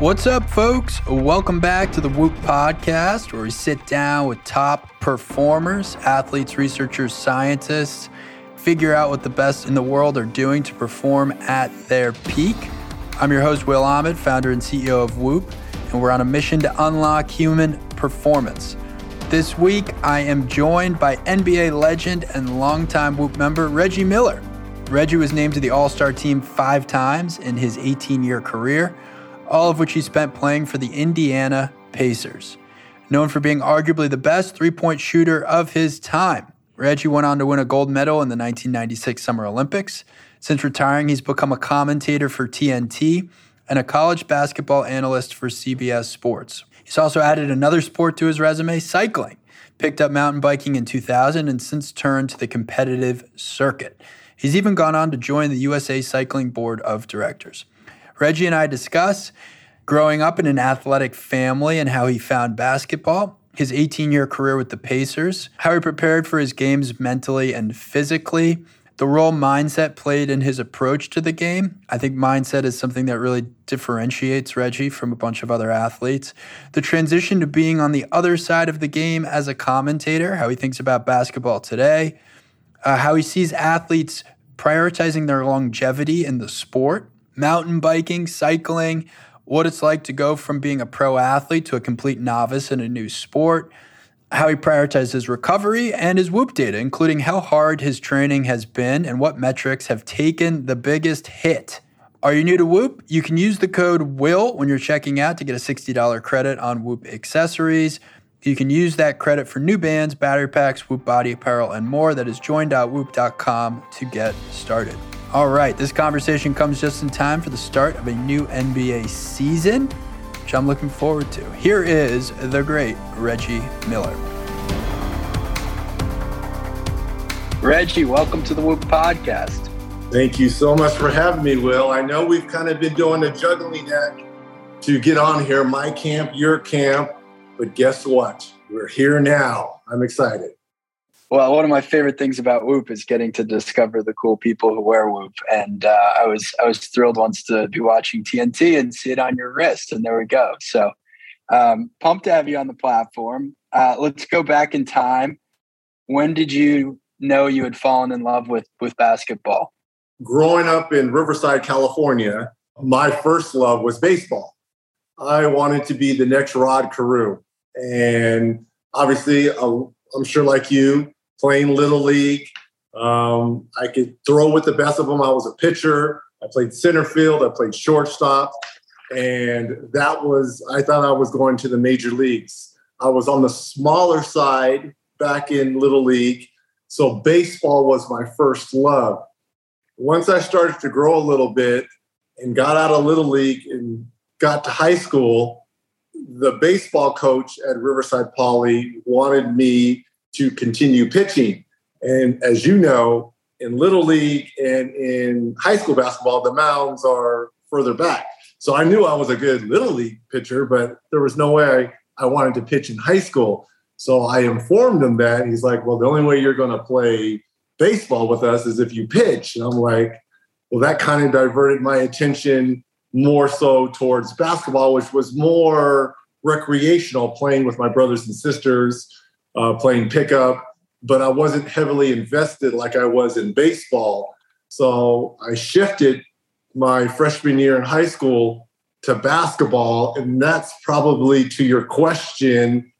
What's up, folks? Welcome back to the Whoop Podcast, where we sit down with top performers, athletes, researchers, scientists, figure out what the best in the world are doing to perform at their peak. I'm your host, Will Ahmed, founder and CEO of Whoop, and we're on a mission to unlock human performance. This week, I am joined by NBA legend and longtime Whoop member Reggie Miller. Reggie was named to the All Star team five times in his 18 year career all of which he spent playing for the Indiana Pacers. Known for being arguably the best three point shooter of his time, Reggie went on to win a gold medal in the 1996 Summer Olympics. Since retiring, he's become a commentator for TNT and a college basketball analyst for CBS Sports. He's also added another sport to his resume cycling. Picked up mountain biking in 2000 and since turned to the competitive circuit. He's even gone on to join the USA Cycling Board of Directors. Reggie and I discuss growing up in an athletic family and how he found basketball, his 18 year career with the Pacers, how he prepared for his games mentally and physically, the role mindset played in his approach to the game. I think mindset is something that really differentiates Reggie from a bunch of other athletes. The transition to being on the other side of the game as a commentator, how he thinks about basketball today, uh, how he sees athletes prioritizing their longevity in the sport mountain biking, cycling, what it's like to go from being a pro athlete to a complete novice in a new sport, how he prioritizes his recovery, and his whoop data, including how hard his training has been and what metrics have taken the biggest hit. Are you new to Whoop? You can use the code WILL when you're checking out to get a $60 credit on Whoop accessories. You can use that credit for new bands, battery packs, Whoop body apparel, and more. That is join.whoop.com to get started. All right, this conversation comes just in time for the start of a new NBA season, which I'm looking forward to. Here is the great Reggie Miller. Reggie, welcome to the Whoop Podcast. Thank you so much for having me, Will. I know we've kind of been doing a juggling act to get on here, my camp, your camp, but guess what? We're here now. I'm excited. Well, one of my favorite things about Whoop is getting to discover the cool people who wear Whoop, and uh, I was I was thrilled once to be watching TNT and see it on your wrist, and there we go. So, um, pumped to have you on the platform. Uh, let's go back in time. When did you know you had fallen in love with with basketball? Growing up in Riverside, California, my first love was baseball. I wanted to be the next Rod Carew, and obviously, uh, I'm sure like you, playing little league. Um, I could throw with the best of them. I was a pitcher. I played center field. I played shortstop, and that was I thought I was going to the major leagues. I was on the smaller side back in little league, so baseball was my first love. Once I started to grow a little bit and got out of little league and got to high school, the baseball coach at Riverside Poly wanted me to continue pitching. And as you know, in little league and in high school basketball, the mounds are further back. So I knew I was a good little league pitcher, but there was no way I, I wanted to pitch in high school. So I informed him that he's like, well, the only way you're going to play baseball with us is if you pitch. And I'm like, well, that kind of diverted my attention more so towards basketball, which was more recreational, playing with my brothers and sisters uh, playing pickup, but I wasn't heavily invested like I was in baseball. So I shifted my freshman year in high school to basketball. And that's probably to your question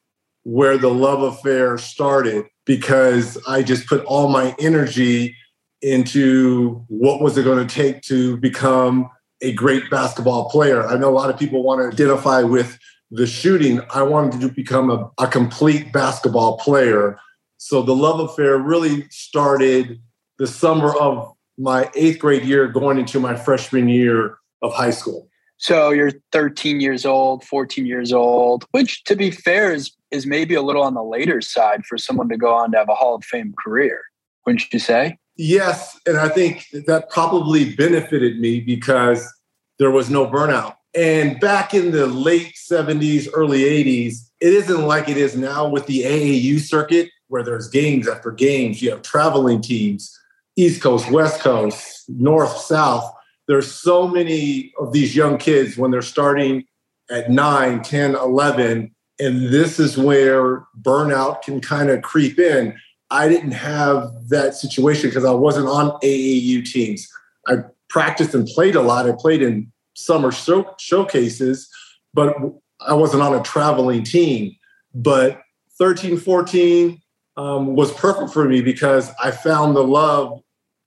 where the love affair started because I just put all my energy into what was it going to take to become a great basketball player. I know a lot of people want to identify with the shooting, I wanted to become a, a complete basketball player. So the love affair really started the summer of my eighth grade year, going into my freshman year of high school. So you're 13 years old, 14 years old, which to be fair is is maybe a little on the later side for someone to go on to have a Hall of Fame career, wouldn't you say? Yes, and I think that probably benefited me because there was no burnout. And back in the late 70s, early 80s, it isn't like it is now with the AAU circuit where there's games after games. You have traveling teams, East Coast, West Coast, North, South. There's so many of these young kids when they're starting at 9, 10, 11. And this is where burnout can kind of creep in. I didn't have that situation because I wasn't on AAU teams. I practiced and played a lot. I played in summer show- showcases, but I wasn't on a traveling team. But 13, 14 um, was perfect for me because I found the love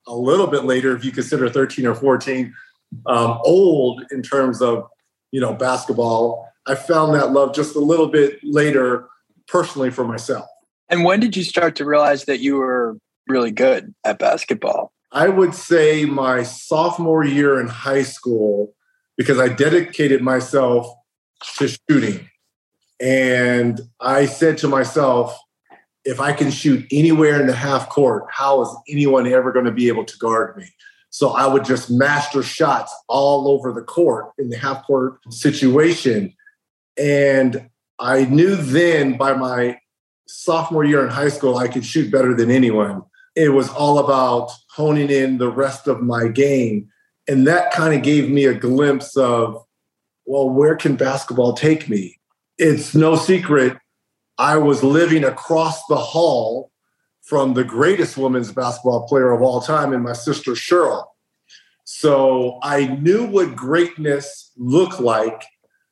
a little bit later, if you consider 13 or 14 um, old in terms of you know basketball. I found that love just a little bit later, personally for myself. And when did you start to realize that you were really good at basketball? I would say my sophomore year in high school, because I dedicated myself to shooting. And I said to myself, if I can shoot anywhere in the half court, how is anyone ever going to be able to guard me? So I would just master shots all over the court in the half court situation. And I knew then by my sophomore year in high school, I could shoot better than anyone. It was all about honing in the rest of my game. And that kind of gave me a glimpse of, well, where can basketball take me? It's no secret I was living across the hall from the greatest women's basketball player of all time and my sister Cheryl. So I knew what greatness looked like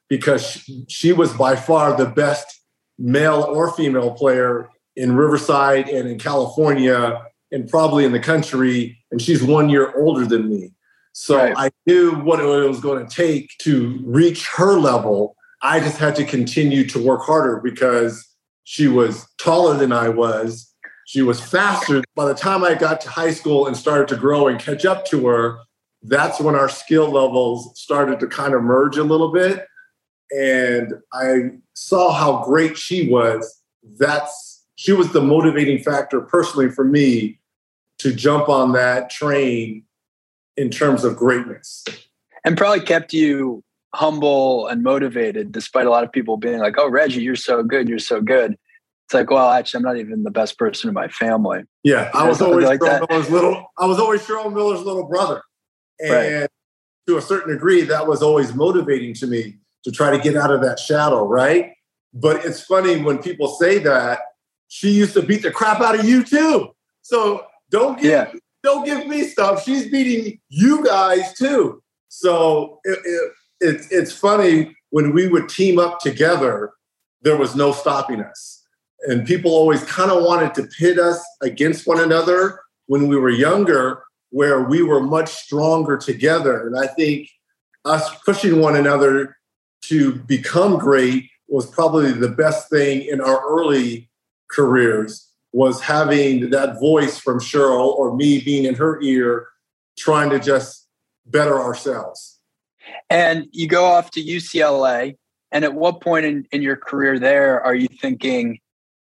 because she was by far the best male or female player in Riverside and in California and probably in the country. And she's one year older than me. So right. I knew what it was going to take to reach her level. I just had to continue to work harder because she was taller than I was. She was faster. By the time I got to high school and started to grow and catch up to her, that's when our skill levels started to kind of merge a little bit. And I saw how great she was. That's she was the motivating factor personally for me to jump on that train in terms of greatness. And probably kept you humble and motivated, despite a lot of people being like, "Oh, Reggie, you're so good, you're so good." It's like, well, actually, I'm not even the best person in my family. Yeah, I was always like Miller's little. I was always Cheryl Miller's little brother, and right. to a certain degree, that was always motivating to me to try to get out of that shadow, right? But it's funny when people say that she used to beat the crap out of you too. So don't get yeah. Don't give me stuff. She's beating you guys too. So it, it, it, it's funny when we would team up together, there was no stopping us. And people always kind of wanted to pit us against one another when we were younger, where we were much stronger together. And I think us pushing one another to become great was probably the best thing in our early careers was having that voice from Cheryl or me being in her ear trying to just better ourselves. And you go off to UCLA. And at what point in, in your career there are you thinking,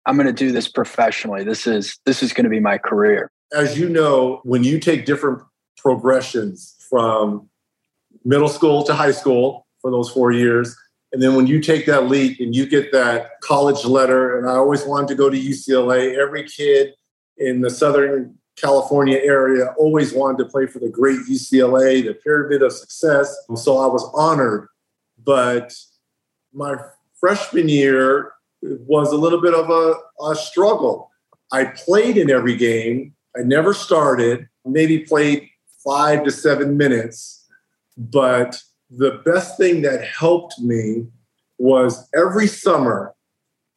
I'm going to do this professionally? This is this is going to be my career. As you know, when you take different progressions from middle school to high school for those four years, and then when you take that leap and you get that college letter, and I always wanted to go to UCLA, every kid in the Southern California area, always wanted to play for the great UCLA, the pyramid of success. So I was honored. But my freshman year was a little bit of a, a struggle. I played in every game. I never started, maybe played five to seven minutes. But the best thing that helped me was every summer,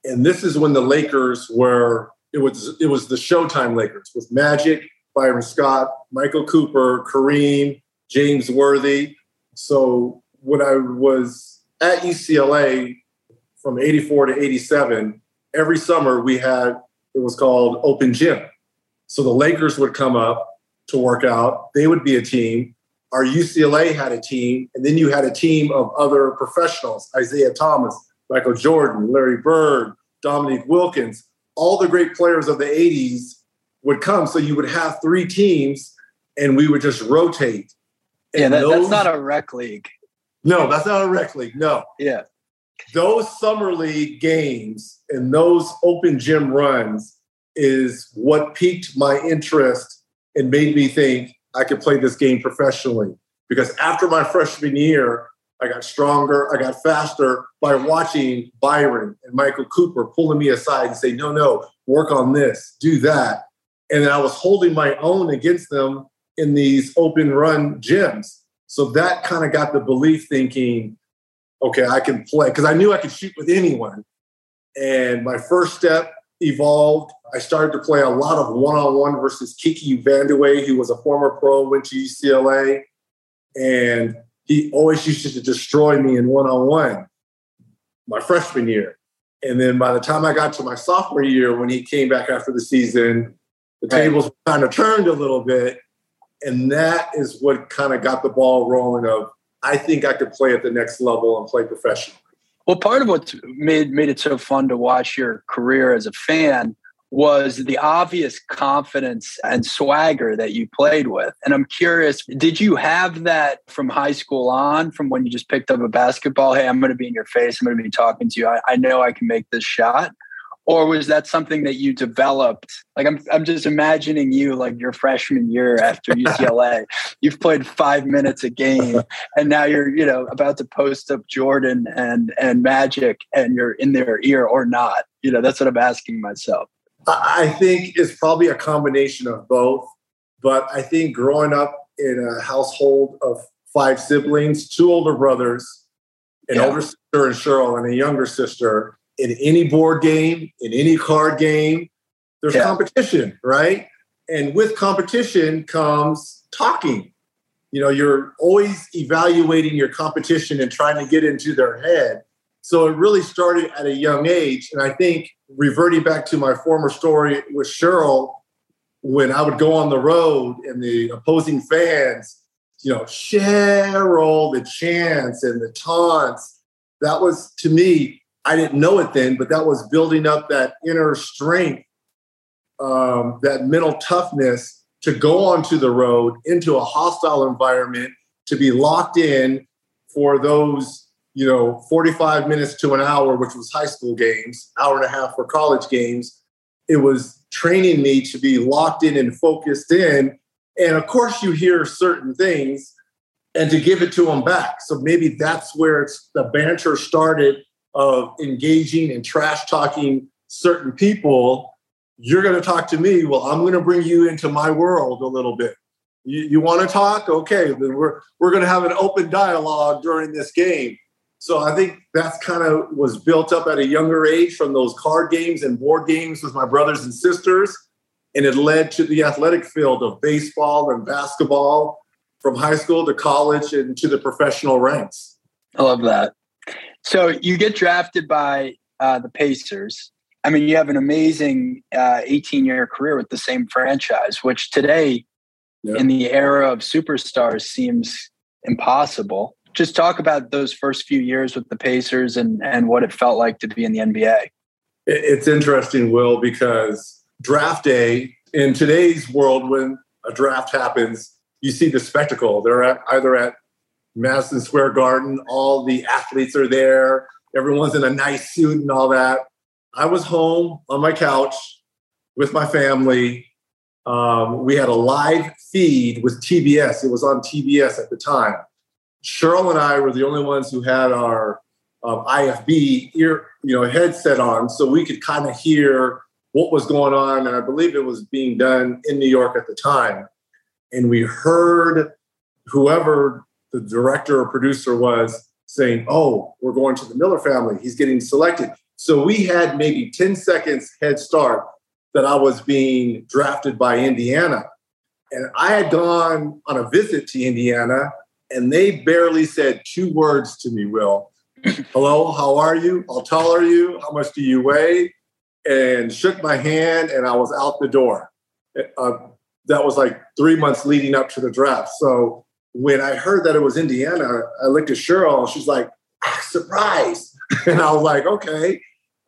and this is when the Lakers were it was it was the Showtime Lakers with Magic, Byron Scott, Michael Cooper, Kareem, James Worthy. So when I was at UCLA from 84 to 87, every summer we had it was called open gym. So the Lakers would come up to work out. They would be a team. Our UCLA had a team, and then you had a team of other professionals: Isiah Thomas, Michael Jordan, Larry Bird, Dominique Wilkins all the great players of the 80s would come. So you would have three teams and we would just rotate. And yeah, that, those, that's not a rec league. No, that's not a rec league. No. Yeah. Those summer league games and those open gym runs is what piqued my interest and made me think I could play this game professionally. Because after my freshman year, I got stronger, I got faster by watching Byron and Michael Cooper pulling me aside and say, no, no, work on this, do that. And I was holding my own against them in these open run gyms. So that kind of got the belief thinking, okay, I can play because I knew I could shoot with anyone. And my first step evolved. I started to play a lot of one on one versus Kiki Vandeweghe, who was a former pro, went to UCLA. And he always used to destroy me in one on one my freshman year. And then by the time I got to my sophomore year, when he came back after the season, the right. tables kind of turned a little bit. And that is what kind of got the ball rolling of I think I could play at the next level and play professionally. Well, part of what made made it so fun to watch your career as a fan was the obvious confidence and swagger that you played with. And I'm curious, did you have that from high school on, from when you just picked up a basketball? Hey, I'm going to be in your face. I'm going to be talking to you. I, I know I can make this shot or was that something that you developed? Like i'm i'm just imagining you like your freshman year after UCLA you've played 5 minutes a game and now you're you know about to post up Jordan and and Magic and you're in their ear or not. You know that's what I'm asking myself. I think it's probably a combination of both but I think growing up in a household of five siblings two older brothers an yeah. older sister and Cheryl and a younger sister in any board game, in any card game, there's yeah. competition, right? And with competition comes talking. You know, you're always evaluating your competition and trying to get into their head. So it really started at a young age. And I think reverting back to my former story with Cheryl, when I would go on the road and the opposing fans, you know, Cheryl, the chants and the taunts, that was to me I didn't know it then, but that was building up that inner strength, um, that mental toughness to go onto the road into a hostile environment, to be locked in for those, you know, 45 minutes to an hour, which was high school games, hour and a half for college games. It was training me to be locked in and focused in. And of course, you hear certain things and to give it to them back. So maybe that's where it's the banter started of engaging and trash talking certain people, you're going to talk to me. Well, I'm going to bring you into my world a little bit. You, you want to talk? Okay, then we're we're going to have an open dialogue during this game. So I think that's kind of was built up at a younger age from those card games and board games with my brothers and sisters, and it led to the athletic field of baseball and basketball from high school to college and to the professional ranks. I love that. So you get drafted by uh, the Pacers. I mean, you have an amazing 18 uh, year career with the same franchise, which today, yeah. in the era of superstars, seems impossible. Just talk about those first few years with the Pacers and, and what it felt like to be in the NBA. It's interesting, Will, because draft day in today's world, when a draft happens, you see the spectacle. They're at, either at Madison Square Garden. All the athletes are there. Everyone's in a nice suit and all that. I was home on my couch with my family. Um, we had a live feed with TBS. It was on TBS at the time. Cheryl and I were the only ones who had our um, IFB ear, you know, headset on, so we could kind of hear what was going on. And I believe it was being done in New York at the time. And we heard whoever the director or producer was saying, Oh, we're going to the Miller family. He's getting selected. So we had maybe 10 seconds head start that I was being drafted by Indiana. And I had gone on a visit to Indiana, and they barely said two words to me, Will. Hello, how are you? How tall are you? How much do you weigh? And shook my hand, and I was out the door. Uh, that was like three months leading up to the draft. So when I heard that it was Indiana, I looked at Cheryl. She's like, ah, surprise. and I was like, okay.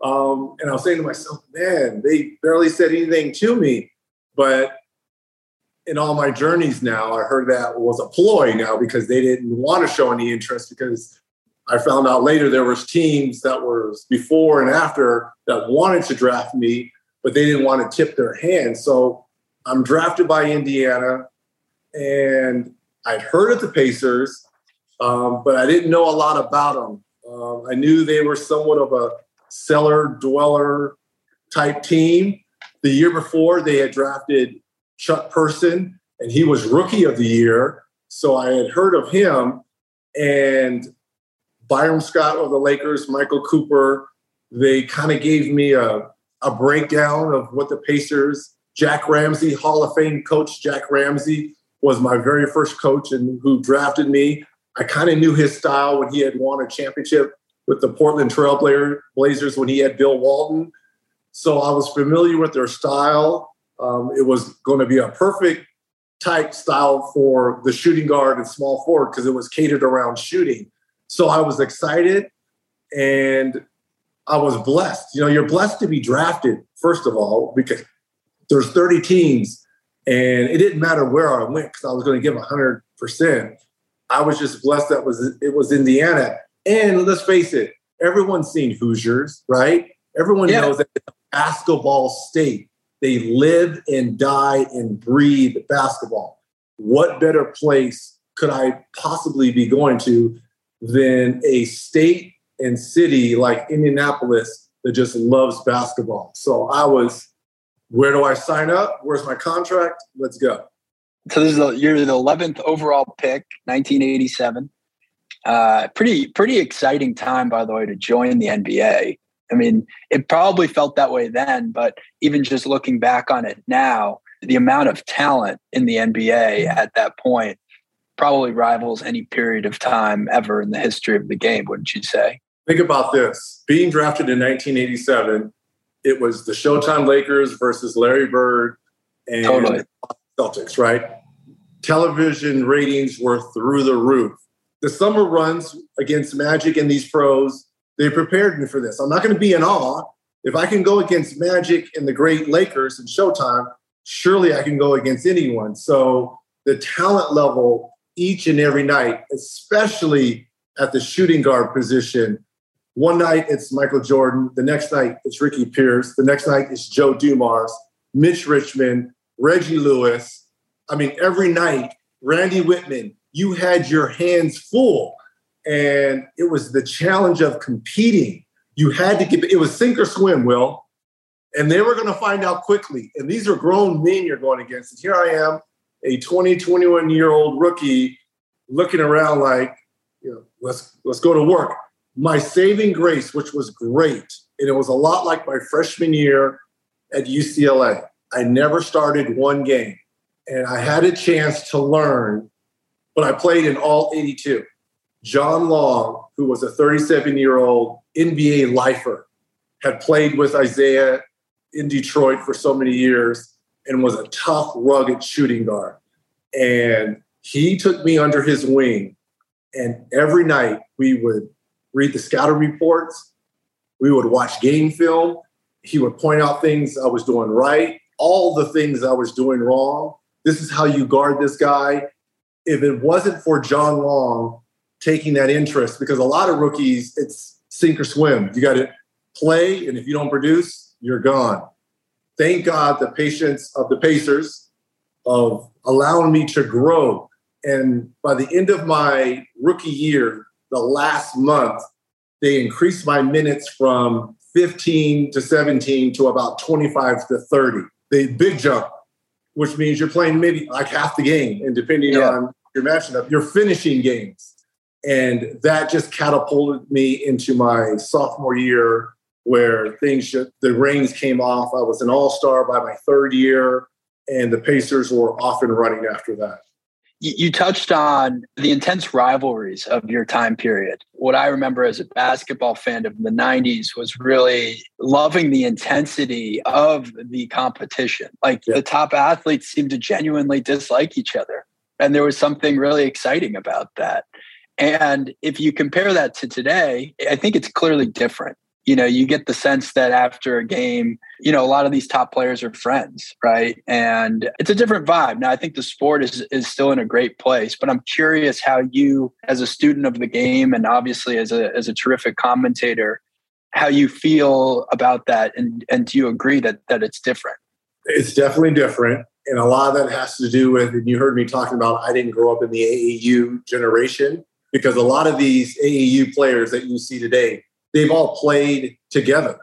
Um, and I was saying to myself, man, they barely said anything to me. But in all my journeys now, I heard that was a ploy now because they didn't want to show any interest because I found out later there was teams that were before and after that wanted to draft me, but they didn't want to tip their hand. So I'm drafted by Indiana and I'd heard of the Pacers. um, but I didn't know a lot about them. Um, I knew they were somewhat of a cellar dweller type team. The year before, they had drafted Chuck Person, and he was rookie of the year. So I had heard of him, and Byron Scott of the Lakers, Michael Cooper. They kind of gave me a, a breakdown of what the Pacers, Jack Ramsay, Hall of Fame coach Jack Ramsay was my very first coach and who drafted me. I kind of knew his style when he had won a championship with the Portland Trail Blazers when he had Bill Walton. So I was familiar with their style. Um, it was going to be a perfect type style for the shooting guard and small forward because it was catered around shooting. So I was excited and I was blessed. You know, you're blessed to be drafted, first of all, because there's 30 teams and it didn't matter where I went because I was going to give 100%. I was just blessed that was it was Indiana. And let's face it, everyone's seen Hoosiers, right? Everyone yeah. knows that it's a basketball state. They live and die and breathe basketball. What better place could I possibly be going to than a state and city like Indianapolis that just loves basketball? So I was, where do I sign up? Where's my contract? Let's go. So this is the, you're the 11th overall pick, 1987. Uh, pretty pretty exciting time, by the way, to join the NBA. I mean, it probably felt that way then, but even just looking back on it now, the amount of talent in the NBA at that point probably rivals any period of time ever in the history of the game, wouldn't you say? Think about this. Being drafted in 1987, it was the Showtime Lakers versus Larry Bird and totally. Celtics, right? Television ratings were through the roof. The summer runs against Magic and these pros they prepared me for this. I'm not going to be in awe. If I can go against Magic and the great Lakers and Showtime, surely I can go against anyone. So the talent level each and every night, especially at the shooting guard position. One night it's Michael Jordan. The next night it's Ricky Pierce. The next night it's Joe Dumars, Mitch Richmond, Reggie Lewis. I mean, every night, Randy Wittman, you had your hands full and it was the challenge of competing. You had to get it was sink or swim, Will, and they were going to find out quickly. And these are grown men you're going against. And here I am, a 20, 21 year old rookie, looking around like, you know, let's let's go to work. My saving grace, which was great, and it was a lot like my freshman year at UCLA. I never started one game, and I had a chance to learn, but I played in all 82. John Long, who was a 37 year old NBA lifer, had played with Isiah in Detroit for so many years and was a tough, rugged shooting guard. And he took me under his wing. And every night we would read the scouting reports, we would watch game film. He would point out things I was doing right, all the things I was doing wrong. This is how you guard this guy. If it wasn't for John Long, taking that interest because a lot of rookies, it's sink or swim. You got to play, and if you don't produce, you're gone. Thank God the patience of the Pacers of allowing me to grow. And by the end of my rookie year, the last month, they increased my minutes from 15 to 17 to about 25 to 30. The big jump, which means you're playing maybe like half the game, and depending yeah. on your matching up, you're finishing games. And that just catapulted me into my sophomore year where things, just, the reins came off. I was an all star by my third year, and the Pacers were off and running after that. You touched on the intense rivalries of your time period. What I remember as a basketball fan of the 90s was really loving the intensity of the competition. Like yeah. the top athletes seemed to genuinely dislike each other. And there was something really exciting about that. And if you compare that to today, I think it's clearly different. You know, you get the sense that after a game, you know, a lot of these top players are friends, right? And it's a different vibe. Now, I think the sport is is still in a great place, but I'm curious how you, as a student of the game, and obviously as a as a terrific commentator, how you feel about that, and and do you agree that that it's different? It's definitely different and a lot of that has to do with and you heard me talking about i didn't grow up in the aau generation because a lot of these AAU players that you see today, they've all played together.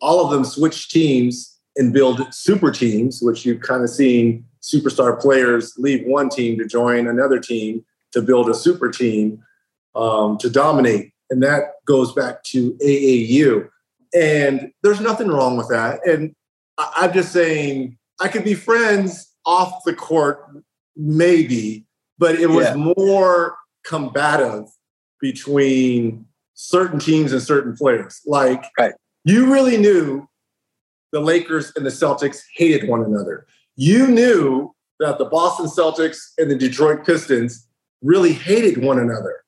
All of them switch teams and build super teams, which you've kind of seen superstar players leave one team to join another team to build a super team um, to dominate. And that goes back to AAU. And there's nothing wrong with that. And I'm just saying, I could be friends off the court, maybe, but it was yeah. more combative between certain teams and certain players. Like, right. you really knew the Lakers and the Celtics hated one another. You knew that the Boston Celtics and the Detroit Pistons really hated one another.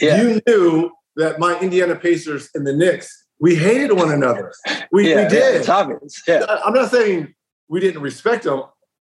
Yeah. You knew that my Indiana Pacers and the Knicks, we hated one another. We, yeah, we did. it's obvious. Yeah. I'm not saying we didn't respect them.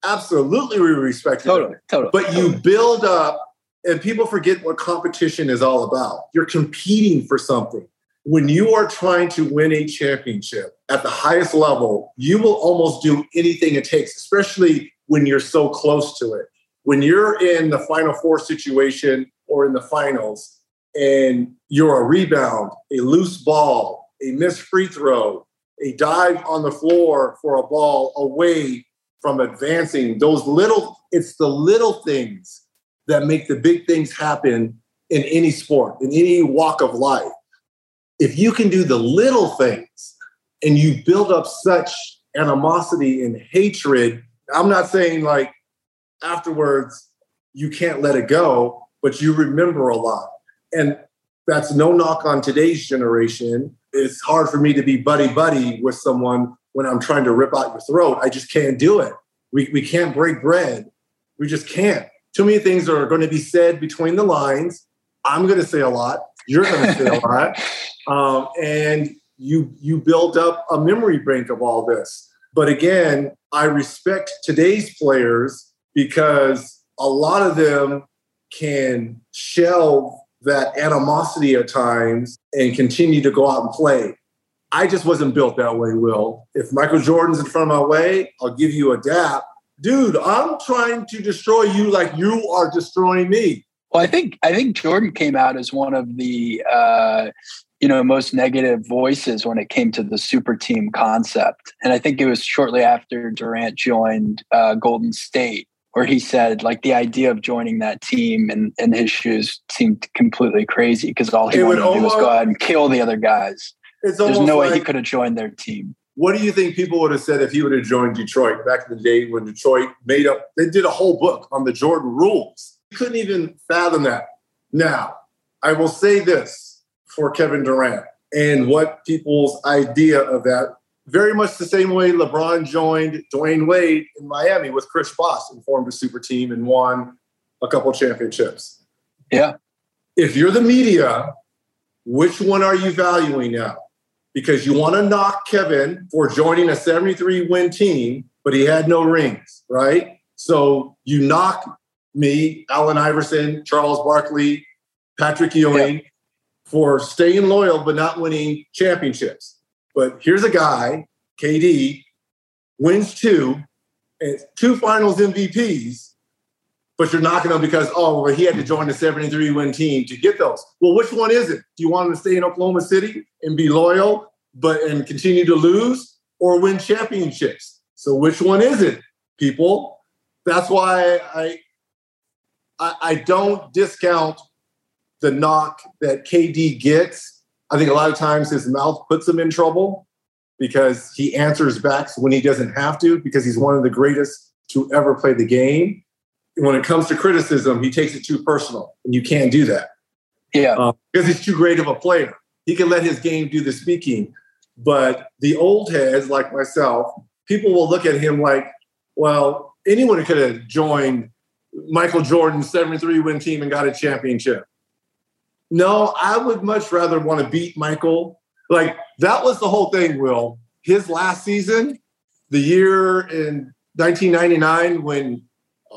Absolutely, we respected totally, them. Totally. But you build up, and people forget what competition is all about. You're competing for something. When you are trying to win a championship at the highest level, you will almost do anything it takes, especially when you're so close to it. When you're in the final four situation or in the finals, and you're a rebound, a loose ball, a missed free throw, a dive on the floor for a ball away from advancing, those little, it's the little things that make the big things happen in any sport, in any walk of life. If you can do the little things and you build up such animosity and hatred, I'm not saying like afterwards you can't let it go, but you remember a lot. And that's no knock on today's generation. It's hard for me to be buddy buddy with someone when I'm trying to rip out your throat. I just can't do it. We, we can't break bread. We just can't. Too many things are going to be said between the lines. I'm going to say a lot. You're going to say a lot. Um, and you you build up a memory bank of all this. But again, I respect today's players because a lot of them can shelve that animosity at times and continue to go out and play. I just wasn't built that way, Will. If Michael Jordan's in front of my way, I'll give you a dap. Dude, I'm trying to destroy you like you are destroying me. Well, I think I think Jordan came out as one of the uh, you know most negative voices when it came to the super team concept, and I think it was shortly after Durant joined uh, Golden State where he said like the idea of joining that team and in his shoes seemed completely crazy because all he it wanted to do was go out and kill the other guys. There's no like, way he could have joined their team. What do you think people would have said if he would have joined Detroit back in the day when Detroit made up? They did a whole book on the Jordan rules. You couldn't even fathom that. Now, I will say this for Kevin Durant and what people's idea of that very much the same way LeBron joined Dwyane Wade in Miami with Chris Bosh and formed a super team and won a couple championships. Yeah. If you're the media, which one are you valuing now? Because you want to knock Kevin for joining a 73 win team, but he had no rings, right? So you knock me, Allen Iverson, Charles Barkley, Patrick Ewing yeah. for staying loyal but not winning championships. But here's a guy, KD, wins two, and two finals MVPs, but you're knocking them because, oh, well, he had to join the 73 win team to get those. Well, which one is it? Do you want him to stay in Oklahoma City and be loyal, but and continue to lose or win championships? So which one is it, people? That's why I I, I don't discount the knock that KD gets I think a lot of times his mouth puts him in trouble because he answers back when he doesn't have to because he's one of the greatest to ever play the game. When it comes to criticism, he takes it too personal, and you can't do that. Yeah, um, because he's too great of a player. He can let his game do the speaking, but the old heads like myself, people will look at him like, well, anyone could have joined Michael Jordan's 73 win team and got a championship. No, I would much rather want to beat Michael. Like that was the whole thing, Will. His last season, the year in 1999 when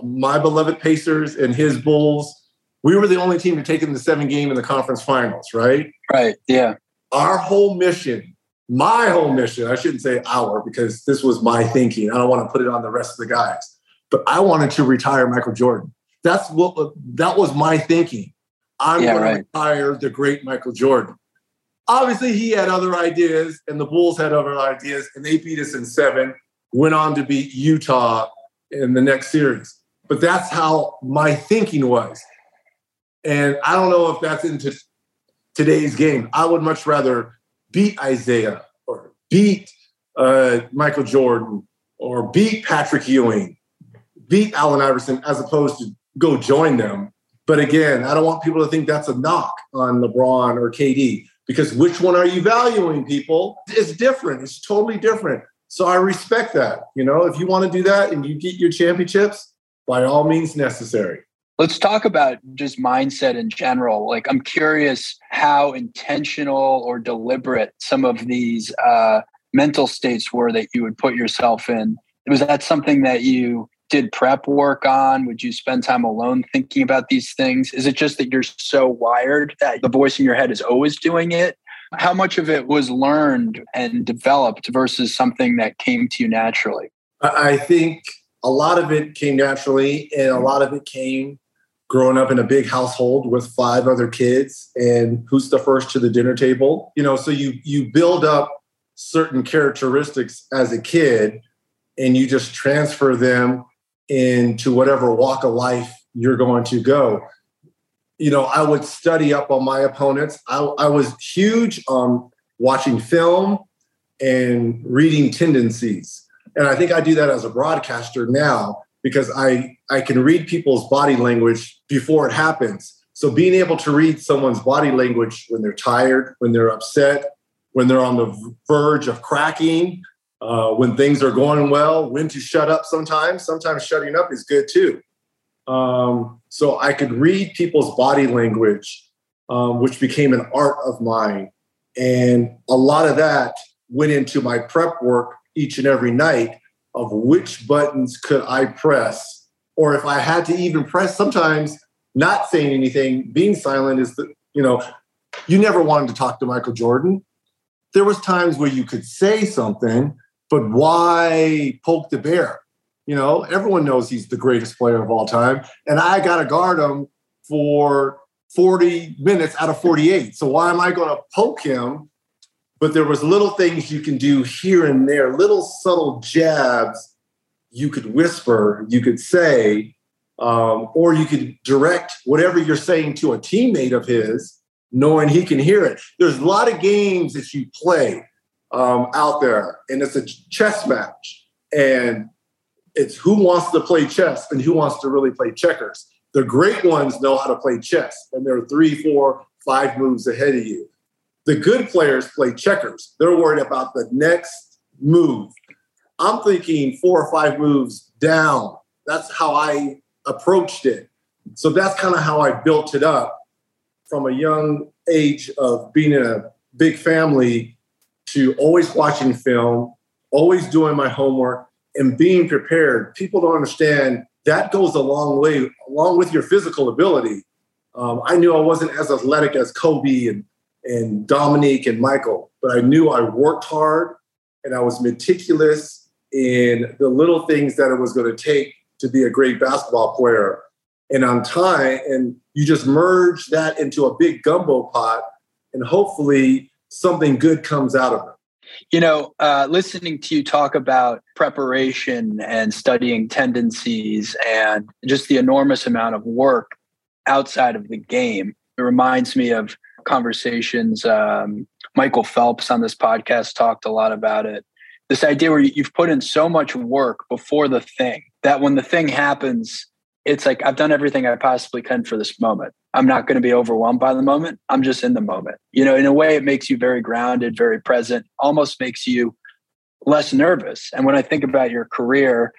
my beloved Pacers and his Bulls, we were the only team to take in the seven game in the conference finals, right? Right. Yeah. Our whole mission, my whole mission, I shouldn't say our because this was my thinking. I don't want to put it on the rest of the guys, but I wanted to retire Michael Jordan. That's what that was my thinking. I'm yeah, going right. to retire the great Michael Jordan. Obviously, he had other ideas, and the Bulls had other ideas, and they beat us in seven, went on to beat Utah in the next series. But that's how my thinking was. And I don't know if that's into today's game. I would much rather beat Isiah or beat uh, Michael Jordan or beat Patrick Ewing, beat Allen Iverson, as opposed to go join them. But again, I don't want people to think that's a knock on LeBron or KD because which one are you valuing, people? It's different. It's totally different. So I respect that. You know, if you want to do that and you get your championships, by all means necessary. Let's talk about just mindset in general. Like, I'm curious how intentional or deliberate some of these uh, mental states were that you would put yourself in. Was that something that you did prep work on? Would you spend time alone thinking about these things? Is it just that you're so wired that the voice in your head is always doing it? How much of it was learned and developed versus something that came to you naturally? I think a lot of it came naturally, and a lot of it came growing up in a big household with five other kids and who's the first to the dinner table you know so you you build up certain characteristics as a kid and you just transfer them into whatever walk of life you're going to go. You know i would study up on my opponents. I, I was huge on watching film and reading tendencies and i think i do that as a broadcaster now because I, I can read people's body language before it happens. So being able to read someone's body language when they're tired, when they're upset, when they're on the verge of cracking, uh, when things are going well, when to shut up sometimes. Sometimes shutting up is good too. Um, so I could read people's body language, um, which became an art of mine. And a lot of that went into my prep work each and every night of which buttons could I press, or if I had to even press, sometimes not saying anything, being silent is the, you know, you never wanted to talk to Michael Jordan. There was times where you could say something, but why poke the bear? You know, everyone knows he's the greatest player of all time, and I got to guard him for 40 minutes out of 48. So why am I going to poke him but there was little things you can do here and there little subtle jabs you could whisper you could say um, or you could direct whatever you're saying to a teammate of his knowing he can hear it. There's a lot of games that you play um, out there and it's a chess match. And it's who wants to play chess and who wants to really play checkers. The great ones know how to play chess and they're three four five moves ahead of you the good players play checkers. They're worried about the next move. I'm thinking four or five moves down. That's how I approached it. So that's kind of how I built it up from a young age of being in a big family to always watching film, always doing my homework, and being prepared. People don't understand that goes a long way, along with your physical ability. Um, I knew I wasn't as athletic as Kobe and and Dominique and Michael, but I knew I worked hard and I was meticulous in the little things that it was going to take to be a great basketball player. And on time, and you just merge that into a big gumbo pot, and hopefully something good comes out of it. You know, uh, listening to you talk about preparation and studying tendencies and just the enormous amount of work outside of the game, it reminds me of conversations. Um, Michael Phelps on this podcast talked a lot about it. This idea where you've put in so much work before the thing that when the thing happens, it's like I've done everything I possibly can for this moment. I'm not going to be overwhelmed by the moment. I'm just in the moment. You know, in a way, it makes you very grounded, very present, almost makes you less nervous. And when I think about your career,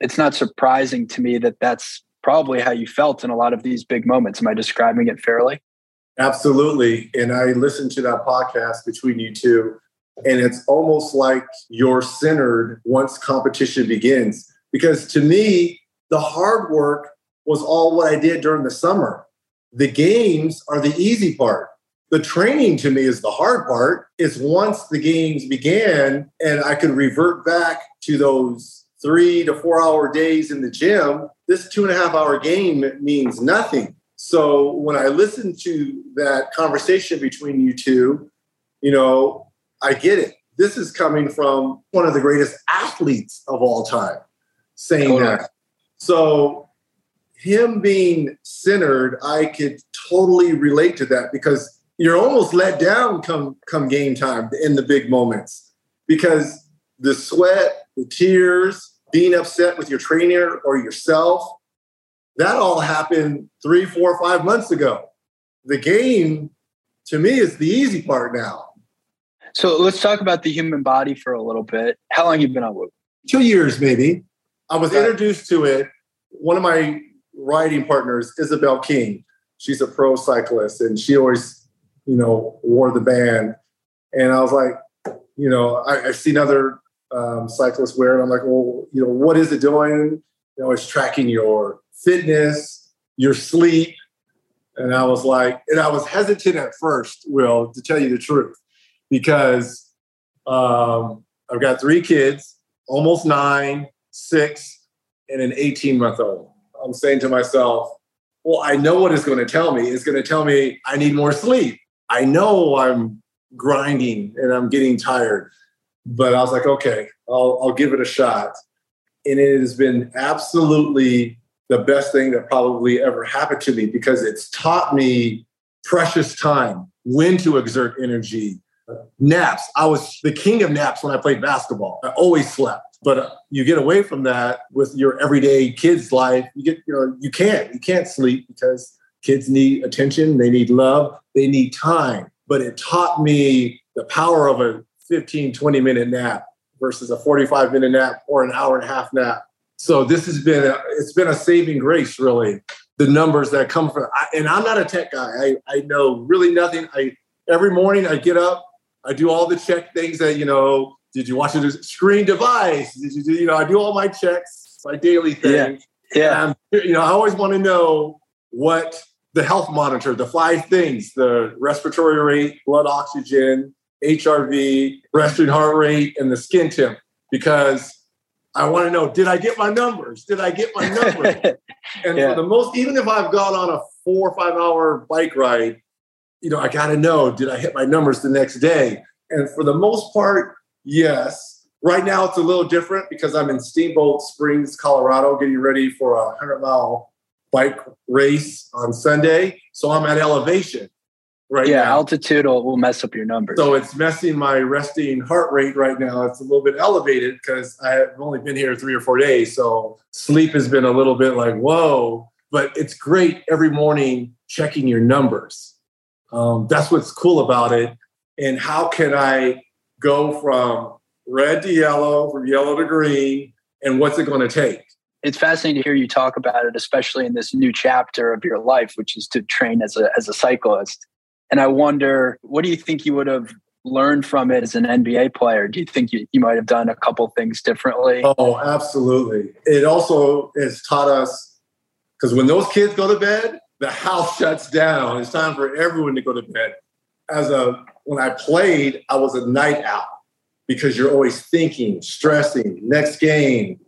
it's not surprising to me that that's probably how you felt in a lot of these big moments. Am I describing it fairly? Absolutely. And I listened to that podcast between you two, and it's almost like you're centered once competition begins. Because to me, the hard work was all what I did during the summer. The games are the easy part. The training to me is the hard part. Is once the games began and I could revert back to those three to four hour days in the gym, this two and a half hour game means nothing So when I listen to that conversation between you two, you know, I get it. This is coming from one of the greatest athletes of all time saying totally. that. So him being centered, I could totally relate to that because you're almost let down come come game time in the big moments because the sweat, the tears, being upset with your trainer or yourself, that all happened three, four, five months ago. The game, to me, is the easy part now. So let's talk about the human body for a little bit. How long you been on Whoop? Two years, maybe. I was introduced to it. One of my riding partners, Isabel King, she's a pro cyclist, and she always, you know, wore the band. And I was like, you know, I, have seen other um, cyclists wear it. I'm like, well, you know, what is it doing? You know, it's tracking your fitness, your sleep. And I was like, and I was hesitant at first, Will, to tell you the truth, because um, I've got three kids, almost nine, six, and an 18 month old. I'm saying to myself, well, I know what it's going to tell me. It's going to tell me I need more sleep. I know I'm grinding and I'm getting tired. But I was like, okay, I'll, I'll give it a shot. And it has been absolutely the best thing that probably ever happened to me because it's taught me precious time, when to exert energy, naps. I was the king of naps when I played basketball. I always slept. But uh, you get away from that with your everyday kid's life. You get, you know, you can't, you can't sleep because kids need attention, they need love, they need time but it taught me the power of a 15, 20 minute nap versus a 45 minute nap or an hour and a half nap. So this has been, a, it's been a saving grace, really. The numbers that come from, I, and I'm not a tech guy. I, I know really nothing. I every morning I get up, I do all the check things that you know. Did you watch a screen device? Did you do? You know, I do all my checks, my daily things. Yeah. yeah. you know, I always want to know what the health monitor, the five things the respiratory rate, blood oxygen, HRV, resting heart rate, and the skin temp because I want to know did I get my numbers? Did I get my numbers? and yeah. for the most, even if I've gone on a four or five hour bike ride, you know, I got to know did I hit my numbers the next day? And for the most part, yes. Right now, it's a little different because I'm in Steamboat Springs, Colorado, getting ready for a 100 mile bike race on Sunday. So I'm at elevation right yeah, now. altitude will, will mess up your numbers. So it's messing my resting heart rate right now. It's a little bit elevated because I've only been here three or four days. So sleep has been a little bit like, whoa. But it's great every morning checking your numbers. Um, that's what's cool about it. And how can I go from red to yellow, from yellow to green, and what's it going to take? it's fascinating to hear you talk about it, especially in this new chapter of your life, which is to train as a as a cyclist. And I wonder, what do you think you would have learned from it as an NBA player? Do you think you, you might have done a couple things differently? Oh, absolutely. It also has taught us because when those kids go to bed, the house shuts down. It's time for everyone to go to bed. As a when I played, I was a night owl because you're always thinking, stressing, next game,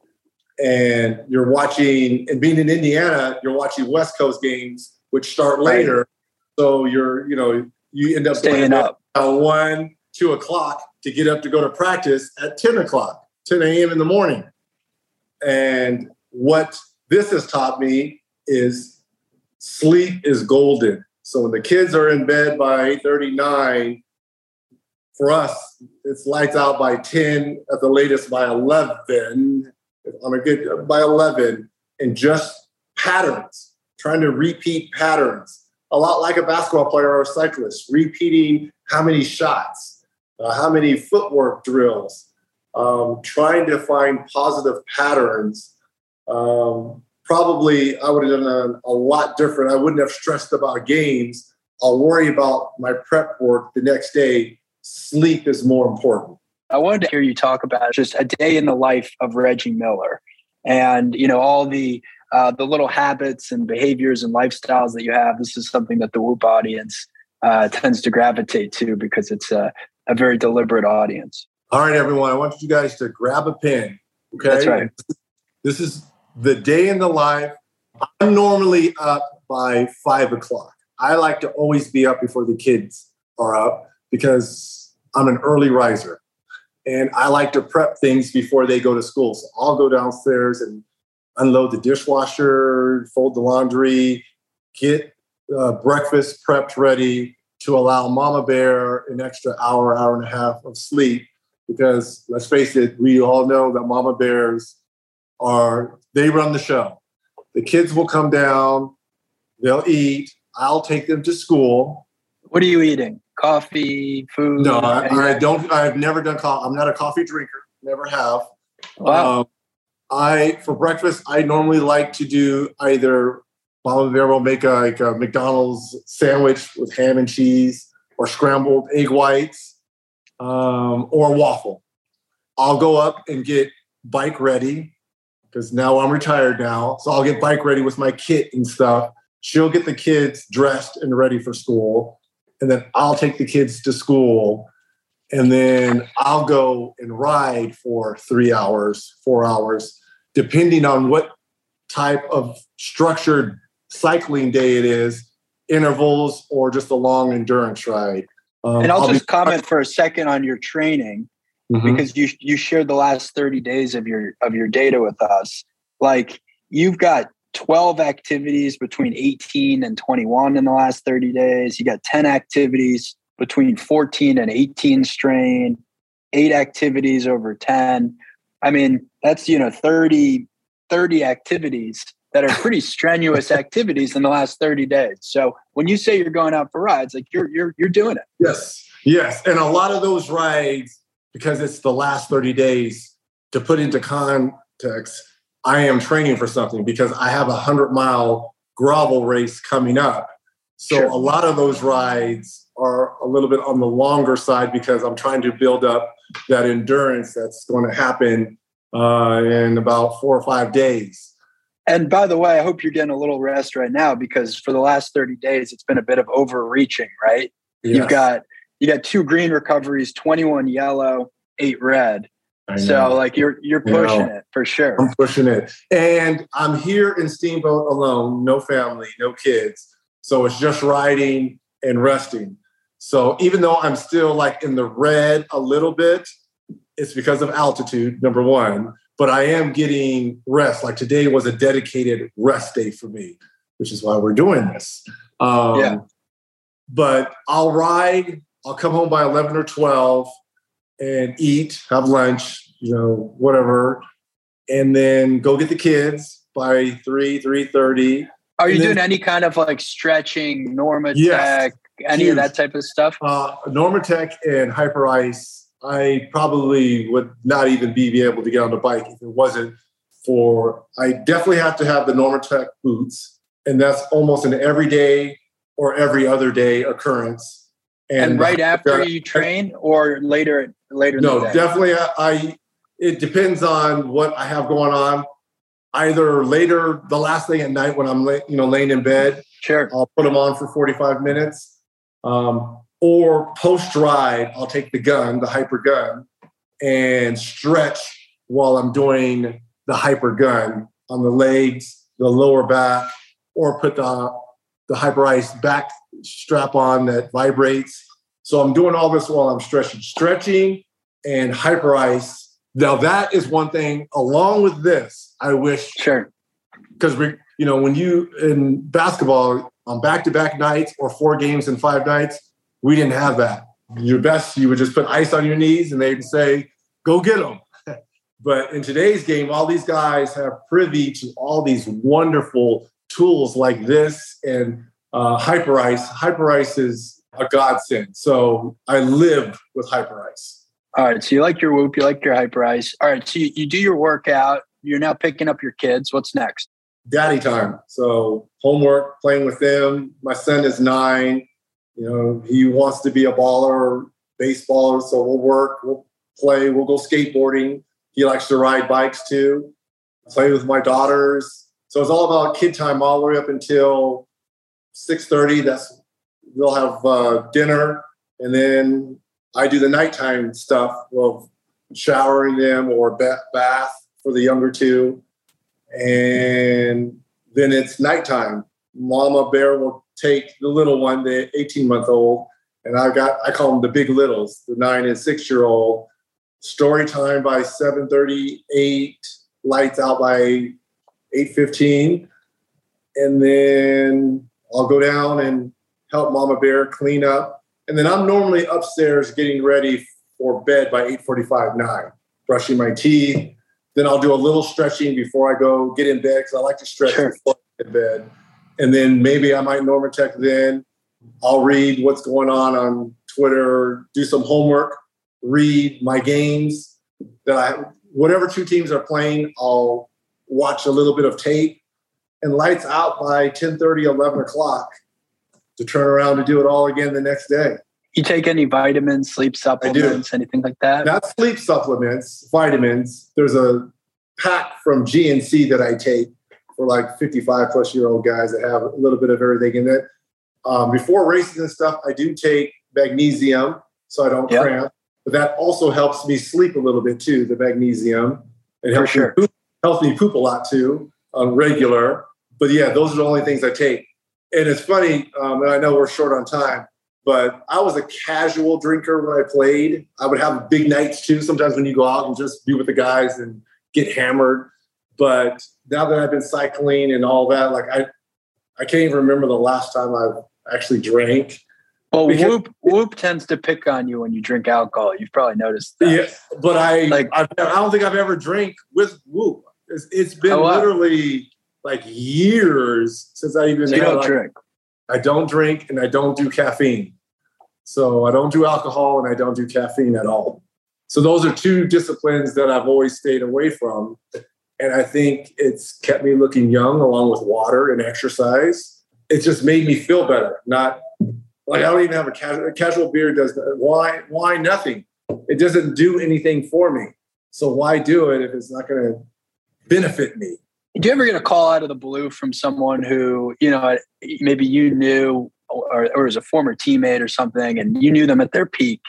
and you're watching and being in Indiana, you're watching West Coast games, which start later. So you're, you know, you end up staying up at one, two o'clock to get up to go to practice at 10 o'clock, 10 a.m. in the morning. And what this has taught me is sleep is golden. So when the kids are in bed by 8:39, for us, it's lights out by 10, at the latest by 11 on a good by 11 and just patterns, trying to repeat patterns, a lot like a basketball player or a cyclist, repeating how many shots, uh, how many footwork drills, um, trying to find positive patterns. Um, probably I would have done a, a lot different. I wouldn't have stressed about games. I'll worry about my prep work the next day. Sleep is more important. I wanted to hear you talk about just a day in the life of Reggie Miller, and you know all the uh, the little habits and behaviors and lifestyles that you have. This is something that the Whoop audience uh, tends to gravitate to because it's a, a very deliberate audience. All right, everyone. I want you guys to grab a pen. Okay, that's right. This is the day in the life. I'm normally up by five o'clock. I like to always be up before the kids are up because I'm an early riser and I like to prep things before they go to school. So I'll go downstairs and unload the dishwasher, fold the laundry, get uh, breakfast prepped ready to allow Mama Bear an extra hour, hour and a half of sleep. Because let's face it, we all know that Mama Bears are, they run the show. The kids will come down, they'll eat, I'll take them to school. What are you eating? Coffee, food? No, I, I don't. I've never done coffee. I'm not a coffee drinker. Never have. Wow. Um, I for breakfast I normally like to do either Mama Bear will make a, like a McDonald's sandwich with ham and cheese or scrambled egg whites um, or waffle. I'll go up and get bike ready because now I'm retired now. So I'll get bike ready with my kit and stuff. She'll get the kids dressed and ready for school. And then I'll take the kids to school. And then I'll go and ride for three hours, four hours, depending on what type of structured cycling day it is, intervals, or just a long endurance ride. Um, and I'll, I'll just be- comment for a second on your training mm-hmm. because you you shared the last 30 days of your of your data with us. Like you've got 12 activities between 18 and 21 in the last 30 days. You got 10 activities between 14 and 18 strain, eight activities over 10. I mean, that's, you know, 30, 30 activities that are pretty strenuous activities in the last 30 days. So when you say you're going out for rides, like you're, you're, you're doing it. Yes. Yes. And a lot of those rides, because it's the last 30 days to put into context, I am training for something because I have a hundred mile gravel race coming up. So sure. a lot of those rides are a little bit on the longer side because I'm trying to build up that endurance that's going to happen uh, in about four or five days. And by the way, I hope you're getting a little rest right now because for the last 30 days, it's been a bit of overreaching, right? Yes. You've got you got two green recoveries, 21 yellow, eight red. So like you're you're pushing you know, it for sure. I'm pushing it. And I'm here in Steamboat alone, no family, no kids. So it's just riding and resting. So even though I'm still like in the red a little bit, it's because of altitude, number one. But I am getting rest. Like today was a dedicated rest day for me, which is why we're doing this. Um, yeah. But I'll ride, I'll come home by 11 or 12 and eat, have lunch, you know, whatever, and then go get the kids by three, three thirty. Are you doing any kind of like stretching, Normatec, yes, any huge. of that type of stuff? Uh, Normatec and Hyperice. I probably would not even be, able to get on the bike if it wasn't for. I definitely have to have the Normatec boots, and that's almost an everyday or every other day occurrence and, and right after you train or later later no definitely I, I, it depends on what i have going on either later the last thing at night when i'm you know laying in bed sure i'll put them on for 45 minutes um, or post ride i'll take the gun the hyper gun and stretch while i'm doing the hyper gun on the legs the lower back or put the the Hyperice back strap on that vibrates. So I'm doing all this while I'm stretching, stretching and Hyperice. Now that is one thing. Along with this, I wish sure because we, you know, when you in basketball on back-to-back nights or four games in five nights, we didn't have that. Your best, you would just put ice on your knees and they'd say, "Go get them." but in today's game, all these guys have privy to all these wonderful tools like this and uh, Hyperice is a godsend. So I live with Hyperice. All right. So you like your Whoop, you like your Hyperice. All right. So you, you do your workout. You're now picking up your kids. What's next? Daddy time. So homework, playing with them. My son is nine. You know, he wants to be a baller, baseballer. So we'll work, we'll play, we'll go skateboarding. He likes to ride bikes too. Play with my daughters. So it's all about kid time all the way up until 6.30 that's we'll have uh, dinner and then i do the nighttime stuff of showering them or bath for the younger two and then it's nighttime Mama Bear will take the little one, the 18 month old, and I've got I call them the big littles, the nine and six year old. Story time by 7:38, lights out by 8:15, and then I'll go down and help Mama Bear clean up, and then I'm normally upstairs getting ready for bed by 8:45, 9, brushing my teeth. Then I'll do a little stretching before I go get in bed because I like to stretch sure. before I get in bed. And then maybe I might Normatec then. I'll read what's going on on Twitter, do some homework, read my games that I whatever two teams are playing, I'll watch a little bit of tape and lights out by 10 30, 11 o'clock to turn around to do it all again the next day. You take any vitamins, sleep supplements, anything like that? Not sleep supplements, vitamins. There's a pack from GNC that I take for like 55 plus year old guys that have a little bit of everything in it. Um, before races and stuff, I do take magnesium so I don't yep. cramp. But that also helps me sleep a little bit too. The magnesium it helps sure. me poop, helps me poop a lot too on regular. But yeah, those are the only things I take. And it's funny, um, and I know we're short on time, but I was a casual drinker when I played. I would have big nights too. Sometimes when you go out and just be with the guys and get hammered. But now that I've been cycling and all that, like I, I can't even remember the last time I've actually drank. Well, Whoop Whoop tends to pick on you when you drink alcohol. You've probably noticed that. Yeah, but I like I've, I do not think I've ever drank with Whoop. It's, it's been oh, wow. literally like years since I even. So you don't like, drink. I don't drink and I don't do caffeine. So I don't do alcohol and I don't do caffeine at all. So those are two disciplines that I've always stayed away from. And I think it's kept me looking young along with water and exercise. It just made me feel better. Not like I don't even have a casual, a casual beer does why why nothing. It doesn't do anything for me. So why do it if it's not going to benefit me? Do you ever get a call out of the blue from someone who, you know, maybe you knew or, or was a former teammate or something and you knew them at their peak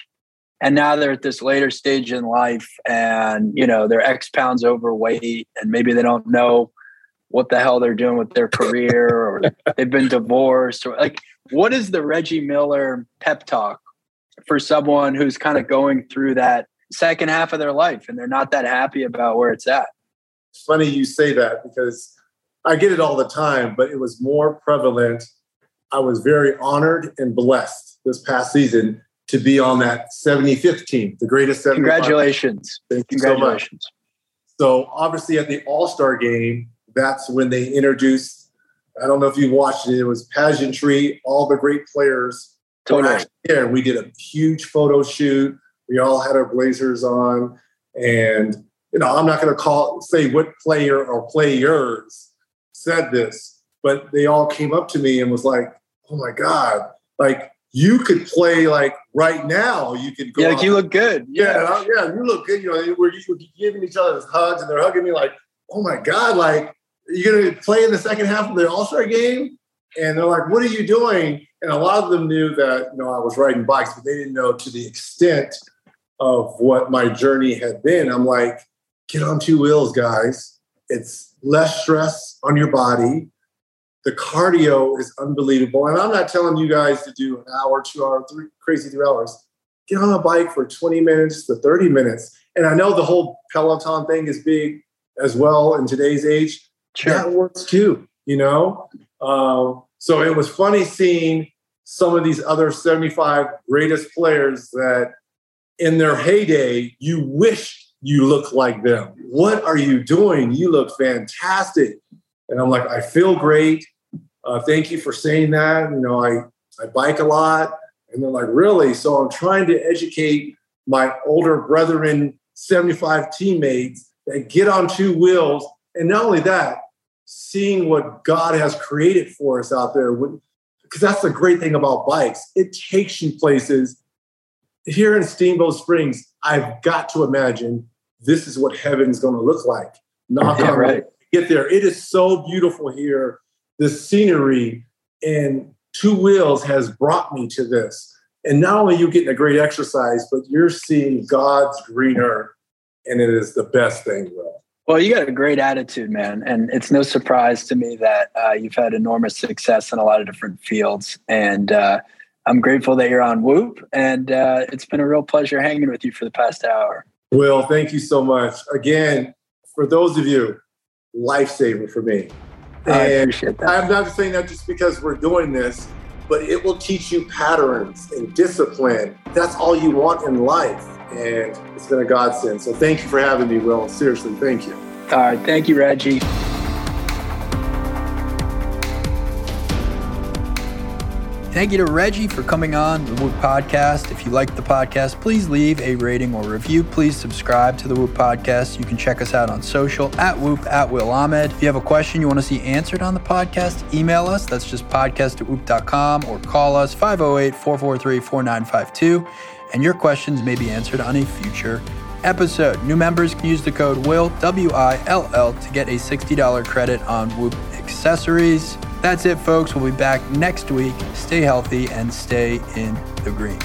and now they're at this later stage in life and, you know, they're X pounds overweight and maybe they don't know what the hell they're doing with their career or they've been divorced or like, what is the Reggie Miller pep talk for someone who's kind of going through that second half of their life and they're not that happy about where it's at? It's funny you say that because I get it all the time, but it was more prevalent. I was very honored and blessed this past season to be on that 75th team, the greatest. 75th. Congratulations! Thank you Congratulations. so much. So obviously at the All Star game, that's when they introduced. I don't know if you watched it. It was pageantry. All the great players totally. there. We did a huge photo shoot. We all had our blazers on, and you know, I'm not going to call say what player or players said this, but they all came up to me and was like, "Oh my god, like you could play like right now. You could go. Yeah, like you look good. Yeah, yeah, uh, yeah, you look good. You know, we're, we're giving each other hugs, and they're hugging me like, "Oh my god, like you're going to play in the second half of the All Star game." And they're like, "What are you doing?" And a lot of them knew that you know I was riding bikes, but they didn't know to the extent of what my journey had been. I'm like, get on two wheels, guys. It's less stress on your body. The cardio is unbelievable. And I'm not telling you guys to do an hour, two hour, three crazy three hours. Get on a bike for 20 minutes to 30 minutes. And I know the whole Peloton thing is big as well in today's age. Sure. That works too, you know? Um, so it was funny seeing some of these other 75 greatest players that in their heyday, you wish you look like them. What are you doing? You look fantastic. And I'm like, I feel great. Uh, thank you for saying that. You know, I, I bike a lot. And they're like, really? So I'm trying to educate my older brethren, 75 teammates that get on two wheels. And not only that, seeing what God has created for us out there. Because that's the great thing about bikes. It takes you places. Here in Steamboat Springs, I've got to imagine this is what heaven's going to look like. Knock yeah, on right. Get there. It is so beautiful here. The scenery and two wheels has brought me to this. And not only you getting a great exercise, but you're seeing God's green earth, and it is the best thing, bro. Well, you got a great attitude, man. And it's no surprise to me that uh, you've had enormous success in a lot of different fields. And uh, I'm grateful that you're on Whoop. And uh, it's been a real pleasure hanging with you for the past hour. Will, thank you so much. Again, for those of you, lifesaver for me. And I appreciate that. I'm not saying that just because we're doing this, but it will teach you patterns and discipline. That's all you want in life and it's been a godsend. So thank you for having me, Will. Seriously, thank you. All right. Thank you, Reggie. Thank you to Reggie for coming on the Whoop Podcast. If you like the podcast, please leave a rating or review. Please subscribe to the Whoop Podcast. You can check us out on social at Whoop at Will Ahmed. If you have a question you want to see answered on the podcast, email us. That's just podcast at whoop.com or call us 508 443 4952 and your questions may be answered on a future episode. New members can use the code WILL, W I L L, to get a $60 credit on Whoop accessories. That's it, folks. We'll be back next week. Stay healthy and stay in the green.